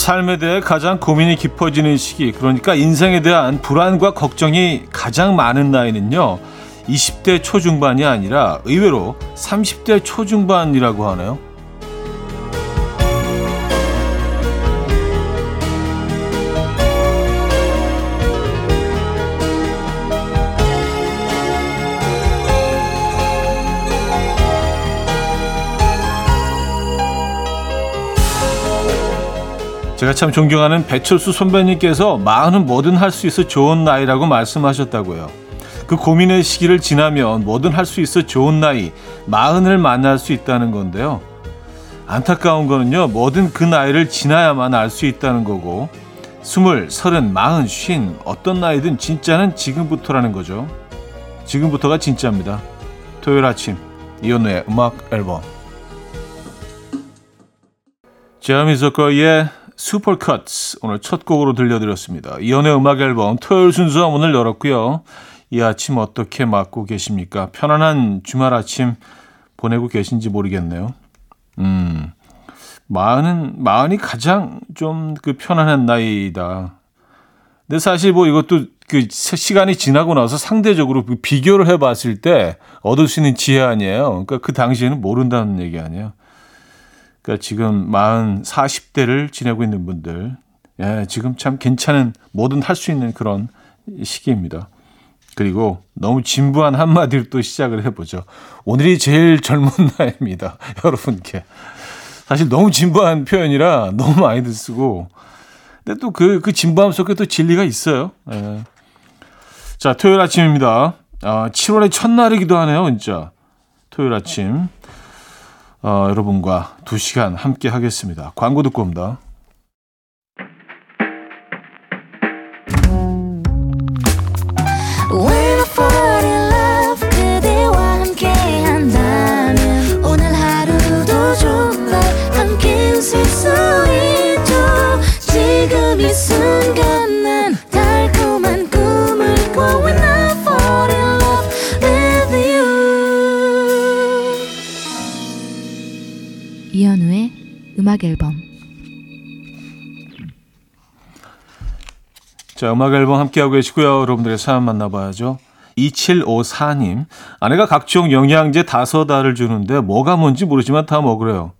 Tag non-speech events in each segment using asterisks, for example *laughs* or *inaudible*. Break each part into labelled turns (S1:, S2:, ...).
S1: 삶에 대해 가장 고민이 깊어지는 시기, 그러니까 인생에 대한 불안과 걱정이 가장 많은 나이는요, 20대 초중반이 아니라 의외로 30대 초중반이라고 하네요. 제가 참 존경하는 배철수 선배님께서 마흔은 뭐든 할 수 있어 좋은 나이라고 말씀하셨다고요. 그 고민의 시기를 지나면 뭐든 할 수 있어 좋은 나이, 마흔을 만날 수 있다는 건데요. 안타까운 거는요, 뭐든 그 나이를 지나야만 알 수 있다는 거고, 스물, 서른, 마흔, 쉰, 어떤 나이든 진짜는 지금부터라는 거죠. 지금부터가 진짜입니다. 토요일 아침, 이현우의 음악 앨범. 제어미 저커의 슈퍼컷스 오늘 첫 곡으로 들려드렸습니다. 이연의 음악 앨범 토요일 순서 오늘 열었고요. 이 아침 어떻게 맞고 계십니까? 편안한 주말 아침 보내고 계신지 모르겠네요. 음, 마흔은 마흔이 가장 좀 그 편안한 나이다. 근데 사실 뭐 이것도 그 시간이 지나고 나서 상대적으로 그 비교를 해봤을 때 얻을 수 있는 지혜 아니에요. 그러니까 그 당시에는 모른다는 얘기 아니에요. 그러니까 지금 40, 40대를 지내고 있는 분들, 예, 지금 참 괜찮은 뭐든 할 수 있는 그런 시기입니다. 그리고 너무 진부한 한마디를 또 시작을 해보죠. 오늘이 제일 젊은 *laughs* 날입니다. 여러분께. 사실 너무 진부한 표현이라 너무 많이들 쓰고. 근데 또 그, 그 진부함 속에 또 진리가 있어요. 예. 자, 토요일 아침입니다. 아, 7월의 첫날이기도 하네요, 진짜. 토요일 아침. 어, 여러분과 두 시간 함께 하겠습니다. 광고 듣고 옵니다.
S2: 음악 앨범
S1: 자, 음악 앨범 함께하고 계시고요. 여러분들의 사연 만나봐야죠. 2754님, 아내가 각종 영양제 다섯 알을 주는데 뭐가 뭔지 모르지만 다 먹으래요.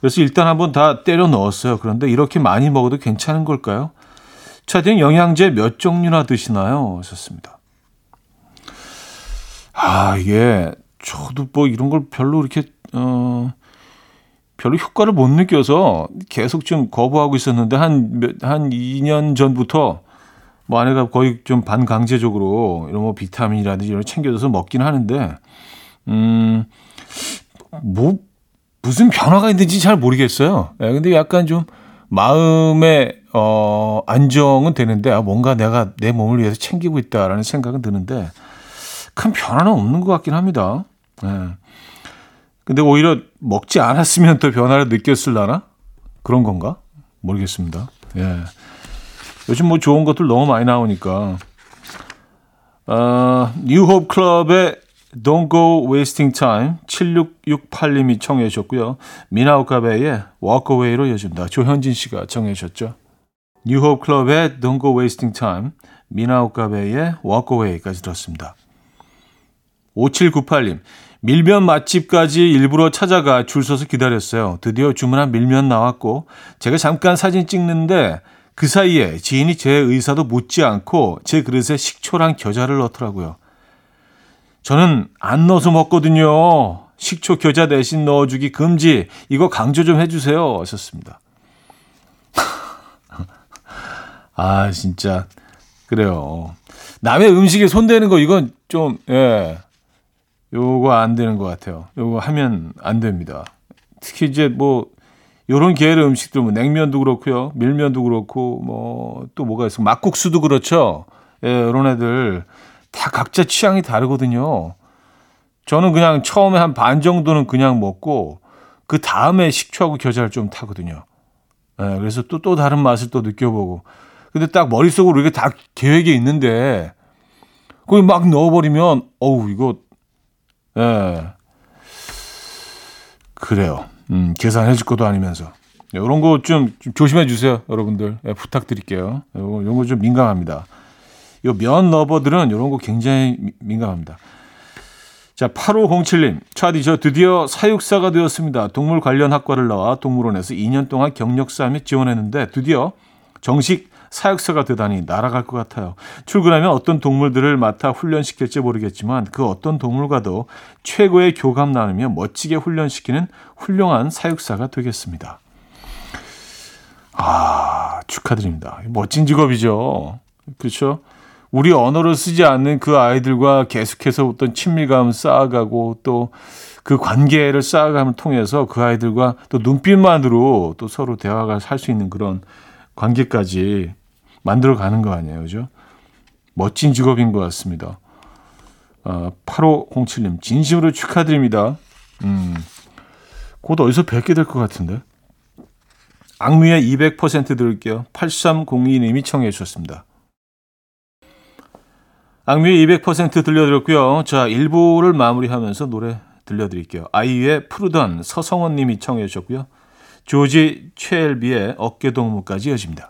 S1: 그래서 일단 한번 다 때려 넣었어요. 그런데 이렇게 많이 먹어도 괜찮은 걸까요? 차디 영양제 몇 종류나 드시나요? 하셨습니다. 아, 이게 저도 뭐 이런 걸 별로 이렇게 어 별로 효과를 못 느껴서 계속 좀 거부하고 있었는데 한, 한 2년 전부터 뭐 아내가 거의 좀 반강제적으로 이런 뭐 비타민이라든지 이런 걸 챙겨줘서 먹긴 하는데, 음, 뭐, 무슨 변화가 있는지 잘 모르겠어요. 예, 근데 약간 좀 마음의, 어, 안정은 되는데, 아, 뭔가 내가 내 몸을 위해서 챙기고 있다라는 생각은 드는데, 큰 변화는 없는 것 같긴 합니다. 예. 근데 오히려 먹지 않았으면 더 변화를 느꼈을라나? 그런 건가? 모르겠습니다. 예. 요즘 뭐 좋은 것들 너무 많이 나오니까. 어, 뉴홉 클럽의 Don't Go Wasting Time 7668님이 청해 주셨고요. 미나우카베의 Walk Away로 이어집니다. 조현진 씨가 청해 주셨죠. 뉴홉 클럽의 Don't Go Wasting Time 미나우카베의 Walk Away까지 들었습니다. 5798님 밀면 맛집까지 일부러 찾아가 줄 서서 기다렸어요. 드디어 주문한 밀면 나왔고 제가 잠깐 사진 찍는데 그 사이에 지인이 제 의사도 묻지 않고 제 그릇에 식초랑 겨자를 넣더라고요. 저는 안 넣어서 먹거든요. 식초 겨자 대신 넣어주기 금지. 이거 강조 좀 해주세요. 하셨습니다. *laughs* 아 진짜 그래요. 남의 음식에 손대는 거 이건 좀 예. 요거 안 되는 것 같아요. 요거 하면 안 됩니다. 특히 이제 뭐 요런 계열의 음식들 뭐 냉면도 그렇고요. 밀면도 그렇고 뭐 또 뭐가 있어 막국수도 그렇죠. 예, 요런 애들 다 각자 취향이 다르거든요. 저는 그냥 처음에 한 반 정도는 그냥 먹고 그 다음에 식초하고 겨자를 좀 타거든요. 예, 그래서 또또 다른 맛을 또 느껴보고. 근데 딱 머릿속으로 이게 다 계획이 있는데 거기 막 넣어버리면 어우 이거 예. 그래요. 음, 계산해 줄 것도 아니면서. 이런 거 좀 조심해 주세요, 여러분들. 네, 부탁드릴게요. 이런 거 좀 민감합니다. 요면 러버들은 이런 거 굉장히 미, 민감합니다. 자, 8507님. 차디, 저 드디어 사육사가 되었습니다. 동물 관련 학과를 나와 동물원에서 2년 동안 경력 쌓으며 지원했는데 드디어 정식 사육사가 되다니 날아갈 것 같아요. 출근하면 어떤 동물들을 맡아 훈련시킬지 모르겠지만 그 어떤 동물과도 최고의 교감 나누며 멋지게 훈련시키는 훌륭한 사육사가 되겠습니다. 아, 축하드립니다. 멋진 직업이죠. 그렇죠? 우리 언어를 쓰지 않는 그 아이들과 계속해서 어떤 친밀감을 쌓아가고 또 그 관계를 쌓아감을 통해서 그 아이들과 또 눈빛만으로 또 서로 대화가 살수 있는 그런 관계까지 만들어 가는 거 아니에요. 그죠? 멋진 직업인 것 같습니다. 어, 8507님, 진심으로 축하드립니다. 음, 곧 어디서 뵙게 될 것 같은데. 악뮤의 200% 들을게요. 8302님이 청해 주셨습니다. 악뮤의 200% 들려드렸고요. 자, 1부를 마무리하면서 노래 들려드릴게요. 아이유의 푸르던 서성원 님이 청해 주셨고요. 조지 최엘비의 어깨동무까지 이어집니다.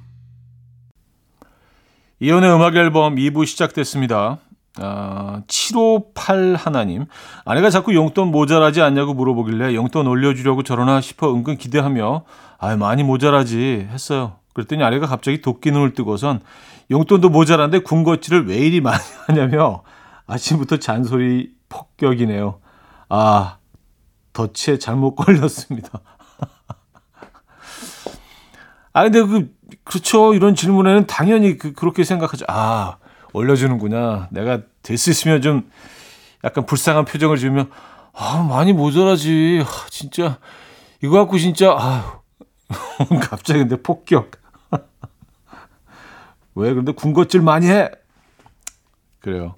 S1: 이연의 음악 앨범 2부 시작됐습니다. 아, 758 하나님. 아내가 자꾸 용돈 모자라지 않냐고 물어보길래 용돈 올려주려고 저러나 싶어 은근 기대하며 아 많이 모자라지 했어요. 그랬더니 아내가 갑자기 도끼 눈을 뜨고선 용돈도 모자란데 군것질을 왜 이리 많이 *laughs* 하냐며 아침부터 잔소리 폭격이네요. 아, 덫에 잘못 걸렸습니다. *laughs* 아, 근데 그, 그렇죠. 이런 질문에는 당연히 그, 그렇게 생각하죠. 아, 올려주는구나. 내가 될 수 있으면 좀 약간 불쌍한 표정을 지으면, 아, 많이 모자라지. 아, 진짜, 이거 갖고 진짜, 아 *laughs* 갑자기 근데 폭격. *laughs* 왜? 근데 군것질 많이 해? 그래요.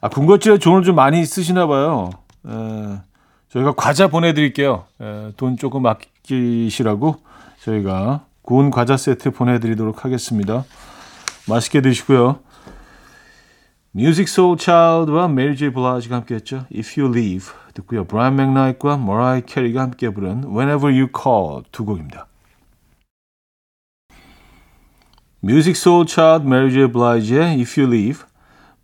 S1: 아, 군것질에 돈을 좀 많이 쓰시나 봐요. 에, 저희가 과자 보내드릴게요. 에, 돈 조금 아끼시라고. 저희가 구운 과자 세트 보내드리도록 하겠습니다. 맛있게 드시고요. 뮤직 소울 차일드와 메리 제이 블라지가 함께했죠. If You Leave 듣고요. 브라이언 맥나이트와 머라이 캐리가 함께 부른 Whenever You Call 두 곡입니다. 뮤직 소울 차일드 메리 제이 블라지의 If You Leave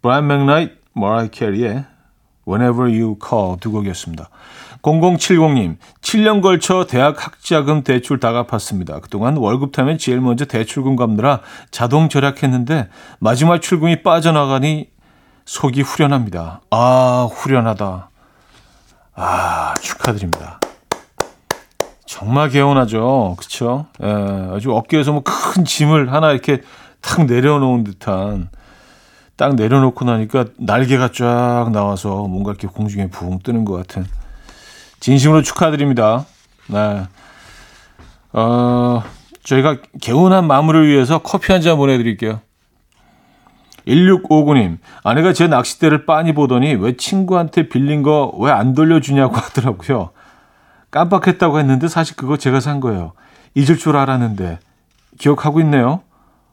S1: 브라이언 맥나이트 머라이 캐리의 Whenever You Call 두 곡이었습니다. 0070님, 7년 걸쳐 대학 학자금 대출 다 갚았습니다. 그동안 월급 타면 제일 먼저 대출금 갚느라 자동 절약했는데 마지막 출금이 빠져나가니 속이 후련합니다. 아, 후련하다. 아, 축하드립니다. 정말 개운하죠. 그쵸? 예, 아주 어깨에서 뭐 큰 짐을 하나 이렇게 탁 내려놓은 듯한 딱 내려놓고 나니까 날개가 쫙 나와서 뭔가 이렇게 공중에 붕 뜨는 것 같은 진심으로 축하드립니다. 네. 어, 저희가 개운한 마무리를 위해서 커피 한 잔 보내드릴게요. 1659님, 아내가 제 낚싯대를 빤히 보더니 왜 친구한테 빌린 거 왜 안 돌려주냐고 하더라고요. 깜빡했다고 했는데 사실 그거 제가 산 거예요. 잊을 줄 알았는데. 기억하고 있네요.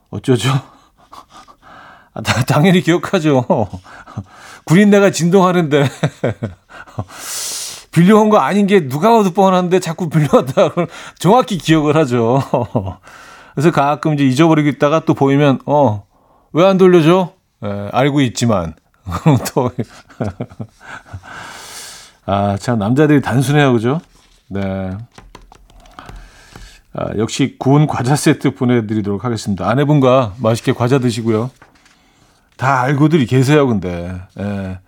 S1: 어쩌죠? *laughs* 아, 당연히 기억하죠. *laughs* 구린내가 진동하는데. *laughs* 빌려온 거 아닌 게 누가 봐도 뻔한데 자꾸 빌려왔다. *laughs* 정확히 기억을 하죠. *laughs* 그래서 가끔 이제 잊어버리고 있다가 또 보이면, 어, 왜 안 돌려줘? 예, 알고 있지만. *laughs* 또. 아, 참, 남자들이 단순해요. 그죠? 네. 아, 역시 구운 과자 세트 보내드리도록 하겠습니다. 아내분과 맛있게 과자 드시고요. 다 알고들이 계세요, 근데. 예.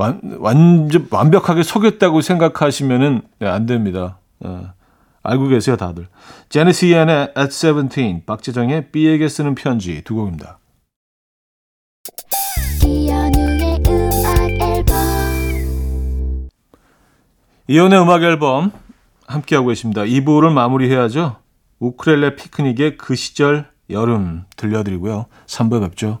S1: 완, 완전 완벽하게 속였다고 생각하시면은 네, 안 됩니다. 어, 알고 계세요, 다들. 제네시 이안의 At 17, 박재정의 B에게 쓰는 편지 두 곡입니다. 이연우의 음악 앨범 이연의 음악 앨범 함께하고 계십니다. 2부를 마무리해야죠. 우크렐레 피크닉의 그 시절 여름 들려드리고요. 3부에 뵙죠.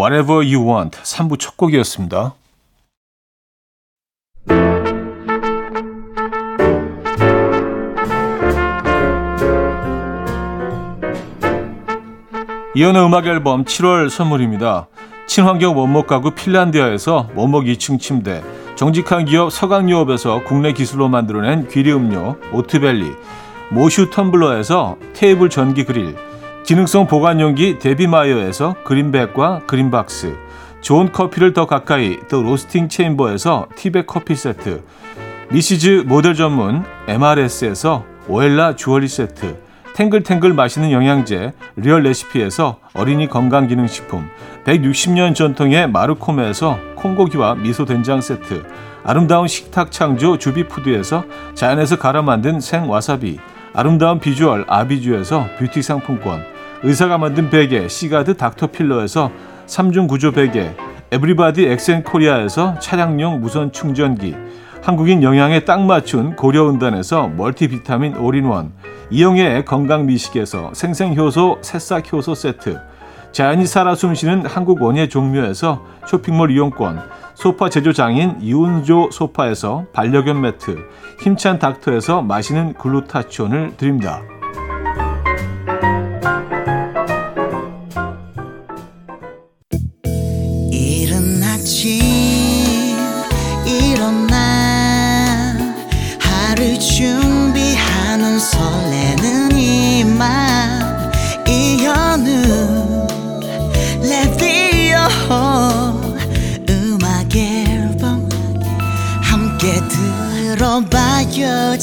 S1: Whatever You Want 3부 첫 곡이었습니다. 이연의 음악 앨범 7월 선물입니다. 친환경 원목 가구 핀란디아에서 원목 2층 침대, 정직한 기업 서강유업에서 국내 기술로 만들어낸 귀리 음료 오트벨리, 모슈 텀블러에서 테이블 전기 그릴, 기능성 보관용기 데비마이어에서 그린백과 그린박스, 좋은 커피를 더 가까이 더 로스팅 챔버에서 티백 커피 세트, 미시즈 모델 전문 MRS에서 오엘라 주얼리 세트, 탱글탱글 맛있는 영양제 리얼 레시피에서 어린이 건강기능식품 160년 전통의 마르코메에서 콩고기와 미소 된장 세트 아름다운 식탁 창조 주비푸드에서 자연에서 갈아 만든 생와사비 아름다운 비주얼 아비주에서 뷰티 상품권 의사가 만든 베개 시가드 닥터필로에서 3중 구조 베개 에브리바디 엑센코리아에서 차량용 무선 충전기 한국인 영양에 딱 맞춘 고려은단에서 멀티비타민 올인원 이영애의 건강미식에서 생생효소 새싹효소 세트 자연이 살아 숨쉬는 한국 원예 종묘에서 쇼핑몰 이용권 소파 제조장인 이운조 소파에서 반려견 매트 힘찬 닥터에서 마시는 글루타치온을 드립니다.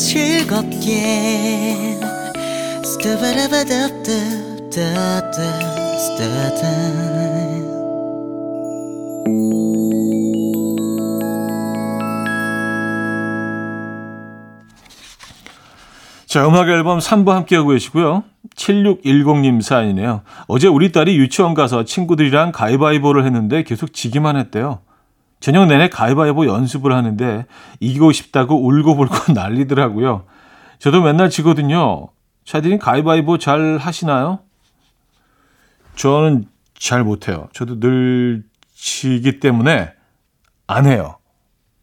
S3: 즐겁게 스타바라바다다다다다
S1: 자, 음악 앨범 3부 함께하고 계시고요. 7610님 사연이네요. 어제 우리 딸이 유치원 가서 친구들이랑 가위바위보를 했는데 계속 지기만 했대요. 저녁 내내 가위바위보 연습을 하는데 이기고 싶다고 울고불고 *laughs* 난리더라고요. 저도 맨날 지거든요. 차디는 가위바위보 잘 하시나요? 저는 잘 못해요. 저도 늘 지기 때문에 안 해요.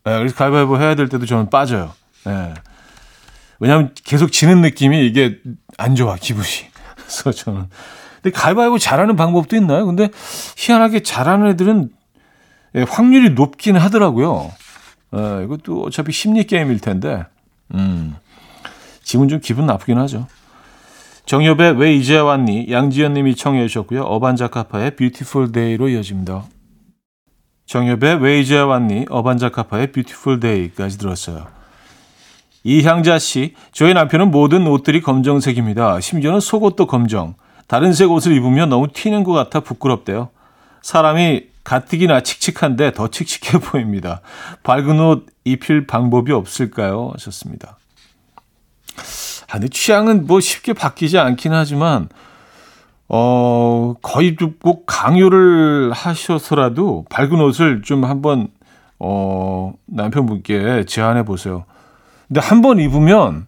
S1: 네, 그래서 가위바위보 해야 될 때도 저는 빠져요. 네. 왜냐하면 계속 지는 느낌이 이게 안 좋아 기분이. *laughs* 그래서 저는 근데 가위바위보 잘하는 방법도 있나요? 근데 희한하게 잘하는 애들은 예, 확률이 높긴 하더라고요. 예, 이것도 어차피 심리 게임일 텐데, 음, 지금 좀 기분 나쁘긴 하죠. 정엽의 왜 이제 왔니? 양지연님이 청해 주셨고요. 어반자카파의 Beautiful Day로 이어집니다. 정엽의 왜 이제 왔니? 어반자카파의 Beautiful Day까지 들었어요. 이향자 씨, 저희 남편은 모든 옷들이 검정색입니다. 심지어는 속옷도 검정. 다른 색 옷을 입으면 너무 튀는 것 같아 부끄럽대요. 사람이 가뜩이나 칙칙한데 더 칙칙해 보입니다. 밝은 옷 입힐 방법이 없을까요? 하셨습니다. 아, 근데 취향은 뭐 쉽게 바뀌지 않긴 하지만, 어, 거의 꼭 강요를 하셔서라도 밝은 옷을 좀 한번, 어, 남편분께 제안해 보세요. 근데 한 번 입으면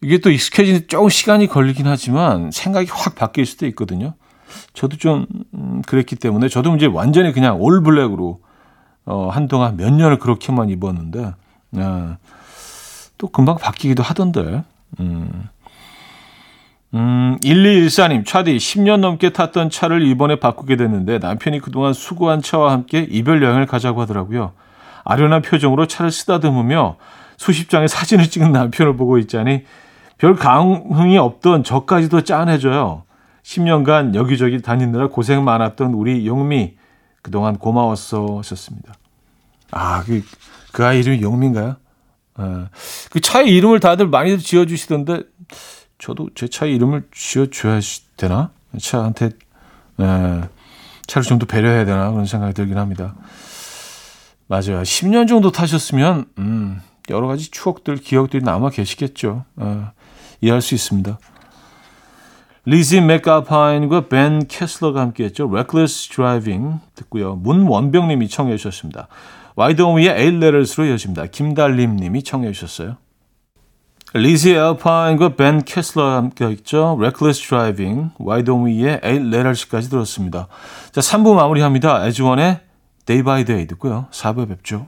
S1: 이게 또 익숙해지는 조금 시간이 걸리긴 하지만 생각이 확 바뀔 수도 있거든요. 저도 좀 음, 그랬기 때문에 저도 이제 완전히 그냥 올 블랙으로 어, 한동안 몇 년을 그렇게만 입었는데 예, 또 금방 바뀌기도 하던데. 음. 음, 1214님, 차디, 10년 넘게 탔던 차를 이번에 바꾸게 됐는데 남편이 그동안 수고한 차와 함께 이별 여행을 가자고 하더라고요. 아련한 표정으로 차를 쓰다듬으며 수십 장의 사진을 찍은 남편을 보고 있자니 별 감흥이 없던 저까지도 짠해져요. 10년간 여기저기 다니느라 고생 많았던 우리 용미 그동안 고마웠어 하셨습니다. 아, 그, 그 아이 이름이 영민가요? 예. 그 차의 이름을 다들 많이들 지어주시던데, 저도 제 차의 이름을 지어줘야 되나? 차한테, 예, 차를 좀 더 배려해야 되나? 그런 생각이 들긴 합니다. 맞아요. 10년 정도 타셨으면, 음, 여러 가지 추억들, 기억들이 남아 계시겠죠. 예, 이해할 수 있습니다. 리지 맥알파인과 벤 캐슬러가 함께했죠. Reckless Driving 듣고요. 문원병님이 청해 주셨습니다. 와이돈위의 Eight Letters로 이어집니다. 김달림님이 청해 주셨어요. 리지 맥알파인과 벤 캐슬러가 함께했죠. Reckless Driving, 와이돈위의 Eight Letters까지 들었습니다. 자, 3부 마무리합니다. 에즈원의 Day by Day 듣고요. 4부에 뵙죠.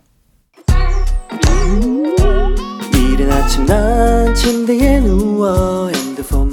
S4: 이른 아침 난 침대에 누워 핸드폰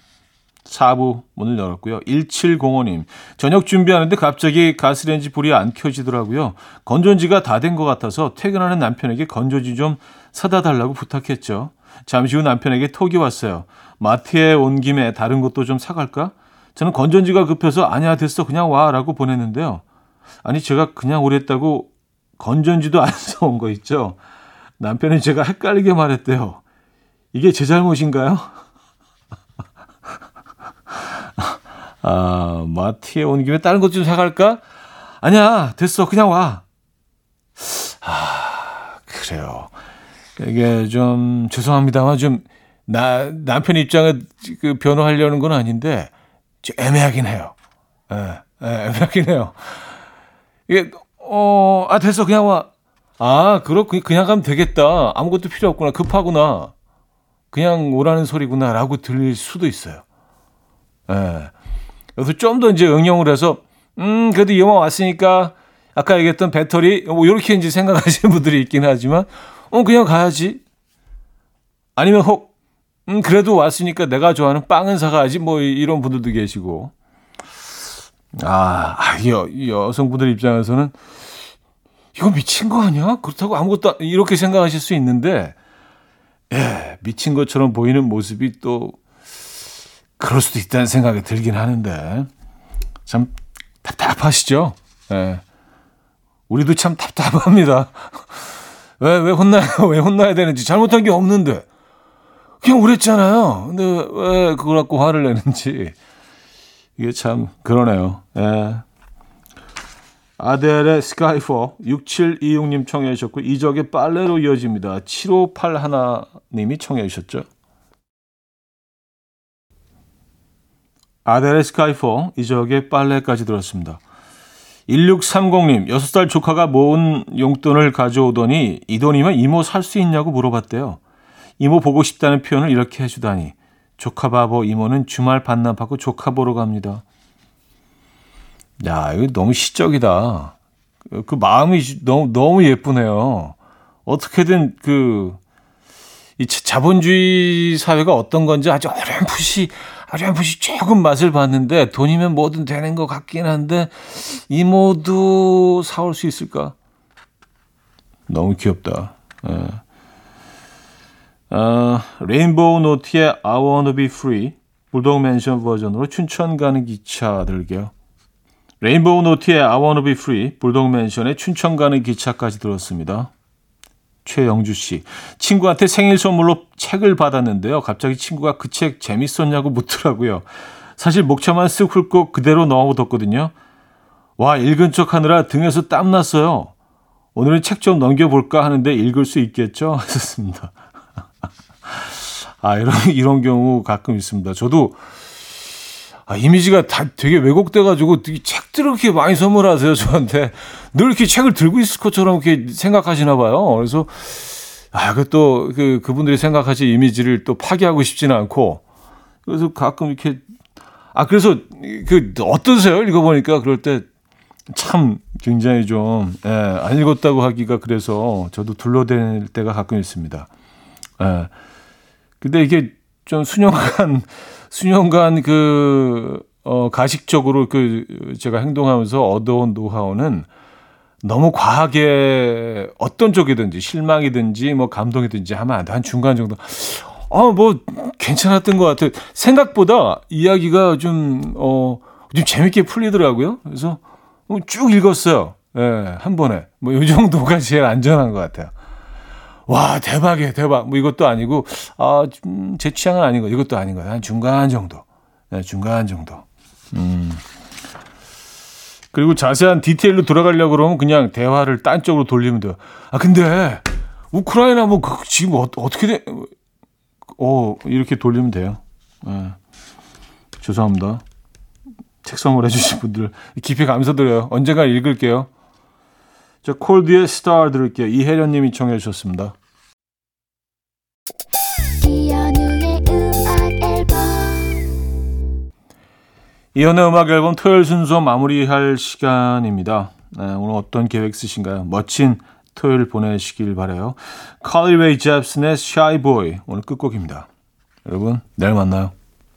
S1: 4부 문을 열었고요. 1705님, 저녁 준비하는데 갑자기 가스레인지 불이 안 켜지더라고요. 건전지가 다 된 것 같아서 퇴근하는 남편에게 건전지 좀 사다 달라고 부탁했죠. 잠시 후 남편에게 톡이 왔어요. 마트에 온 김에 다른 것도 좀 사갈까? 저는 건전지가 급해서 아니야 됐어 그냥 와 라고 보냈는데요. 아니 제가 그냥 오랬다고 건전지도 안 *laughs* 사온 거 있죠. 남편은 제가 헷갈리게 말했대요. 이게 제 잘못인가요? 아, 마트에 온 김에 다른 것 좀 사갈까? 아니야, 됐어. 그냥 와. 아, 그래요. 이게 좀 죄송합니다만 좀 나, 남편 입장을 그 변호하려는 건 아닌데 좀 애매하긴 해요. 예, 예, 애매하긴 해요. 이게, 어, 아, 됐어. 그냥 와. 아, 그렇고 그냥 가면 되겠다. 아무것도 필요 없구나. 급하구나. 그냥 오라는 소리구나라고 들릴 수도 있어요. 예. 그래서 좀 더 이제 응용을 해서 음 그래도 영화 왔으니까 아까 얘기했던 배터리 뭐 이렇게 이제 생각하시는 *laughs* 분들이 있긴 하지만 어 그냥 가야지. 아니면 혹 음, 그래도 왔으니까 내가 좋아하는 빵은 사가야지 뭐 이런 분들도 계시고 아, 아 여, 여성분들 입장에서는 이거 미친 거 아니야? 그렇다고 아무것도 이렇게 생각하실 수 있는데 예, 미친 것처럼 보이는 모습이 또 그럴 수도 있다는 생각이 들긴 하는데 참 답답하시죠? 예. 우리도 참 답답합니다. *laughs* 왜, 왜 혼나요? *laughs* 왜 혼나야 되는지 잘못한 게 없는데. 그냥 그랬잖아요. 근데 왜 그걸 갖고 화를 내는지. 이게 참 그러네요. 예. 아델의 스카이포 6726님 청해 주셨고 이적의 빨래로 이어집니다. 7581님이 청해 주셨죠. 아델의 스카이포 이적의 빨래까지 들었습니다. 1630님 6살 조카가 모은 용돈을 가져오더니 이 돈이면 이모 살 수 있냐고 물어봤대요. 이모 보고 싶다는 표현을 이렇게 해주다니 조카 바보 이모는 주말 반납하고 조카 보러 갑니다. 야, 이거 너무 시적이다. 그, 그 마음이 너무, 너무 예쁘네요. 어떻게든 그, 이 자본주의 사회가 어떤 건지 아주 어렴풋이, 어렴풋이 조금 맛을 봤는데 돈이면 뭐든 되는 것 같긴 한데 이모도 사올 수 있을까? 너무 귀엽다. 예. 어, 레인보우 노트의 I Wanna Be Free 불독 맨션 버전으로 춘천 가는 기차 들게요. 레인보우 노트의 I Wanna Be Free, 불독 맨션의 춘천 가는 기차까지 들었습니다. 최영주 씨. 친구한테 생일 선물로 책을 받았는데요. 갑자기 친구가 그 책 재밌었냐고 묻더라고요. 사실 목차만 쓱 훑고 그대로 넣어뒀거든요. 와, 읽은 척 하느라 등에서 땀 났어요. 오늘은 책 좀 넘겨볼까 하는데 읽을 수 있겠죠? *laughs* 하셨습니다. 아, 이런, 이런 경우 가끔 있습니다. 저도 아, 이미지가 다 되게 왜곡돼가지고 책들을 이렇게 많이 선물하세요, 저한테. 늘 이렇게 책을 들고 있을 것처럼 이렇게 생각하시나 봐요. 그래서, 아, 그 또, 그, 그분들이 생각하실 이미지를 또 파괴하고 싶지는 않고, 그래서 가끔 이렇게, 아, 그래서, 그, 어떠세요? 읽어보니까 그럴 때 참 굉장히 좀, 예, 안 읽었다고 하기가 그래서 저도 둘러댈 때가 가끔 있습니다. 예. 근데 이게 좀 수년간 *laughs* 수년간 그 어, 가식적으로 그 제가 행동하면서 얻어온 노하우는 너무 과하게 어떤 쪽이든지 실망이든지 뭐 감동이든지 하면 안 돼. 한 중간 정도. 어, 뭐 괜찮았던 것 같아요. 생각보다 이야기가 좀, 어, 좀 재밌게 풀리더라고요. 그래서 어, 쭉 읽었어요. 예, 한 번에. 뭐 이 정도가 제일 안전한 것 같아요. 와, 대박이에요, 대박. 뭐 이것도 아니고, 아, 좀 제 취향은 아닌 거, 이것도 아닌 거예요. 한 중간 정도. 네, 중간 정도. 음. 그리고 자세한 디테일로 들어가려고 그러면 그냥 대화를 딴 쪽으로 돌리면 돼요. 아, 근데, 우크라이나 뭐, 그, 지금 어, 어떻게 돼? 어, 이렇게 돌리면 돼요. 네. 죄송합니다. 책 선물해주신 분들 깊이 감사드려요. 언젠가 읽을게요. 자, 콜드의 스타 들을게요. 이혜련님이 청해 주셨습니다. 이연의 음악 앨범 토요일 순서 마무리할 시간입니다. 네, 오늘 어떤 계획 있으신가요? 멋진 토요일 보내시길 바래요. 칼리 웨이 잽슨의 Shy Boy 오늘 끝곡입니다. 여러분 내일 만나요.